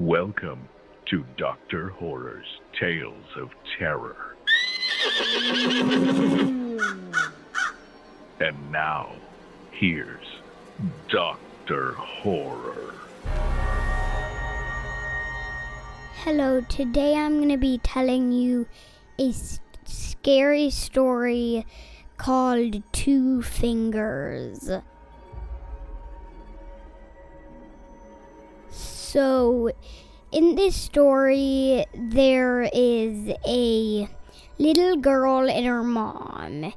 Welcome to Dr. Horror's Tales of Terror. and now, here's Dr. Horror. Hello, today I'm going to be telling you a s- scary story called Two Fingers. So, in this story, there is a little girl and her mom.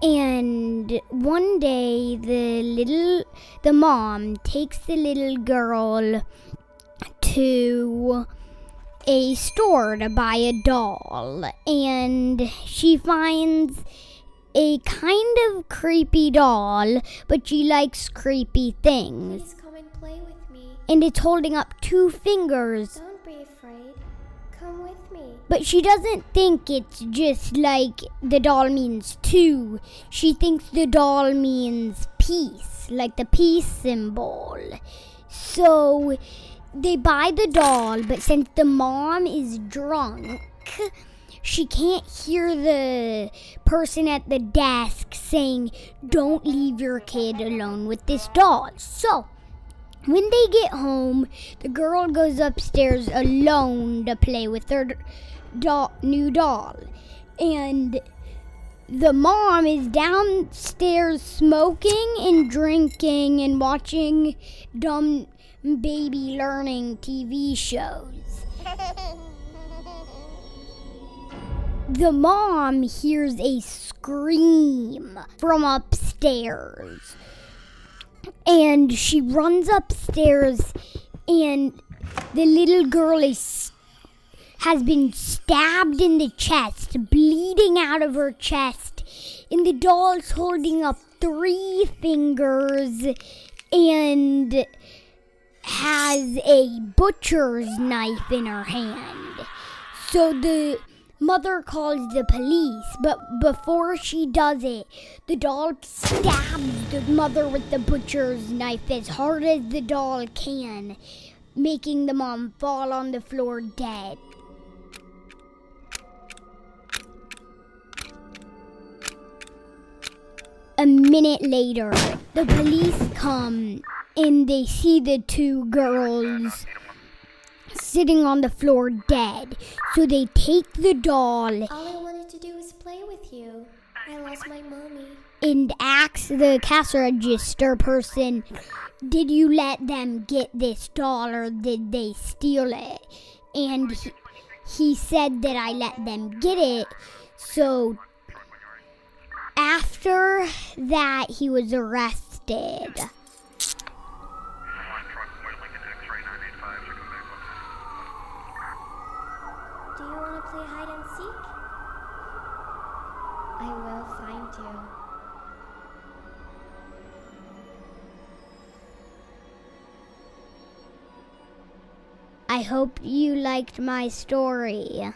And one day, the little, the mom takes the little girl to a store to buy a doll. And she finds a kind of creepy doll, but she likes creepy things. Come and play with me. And it's holding up two fingers. Don't be afraid. Come with me. But she doesn't think it's just like the doll means two. She thinks the doll means peace, like the peace symbol. So they buy the doll, but since the mom is drunk, she can't hear the person at the desk saying, Don't leave your kid alone with this doll. So when they get home, the girl goes upstairs alone to play with her doll, new doll. And the mom is downstairs smoking and drinking and watching dumb baby learning TV shows. The mom hears a scream from upstairs and she runs upstairs and the little girl is has been stabbed in the chest bleeding out of her chest and the doll's holding up three fingers and has a butcher's knife in her hand. So the mother calls the police, but before she does it, the doll stabs the mother with the butcher's knife as hard as the doll can, making the mom fall on the floor dead. A minute later, the police come and they see the two girls sitting on the floor dead. So they take the doll All I wanted to do was play with you. I lost my mommy. and ask the cash register person, Did you let them get this doll or did they steal it? And he, he said that I let them get it. So after that, he was arrested. Do you want to play hide and seek? I will find you. I hope you liked my story.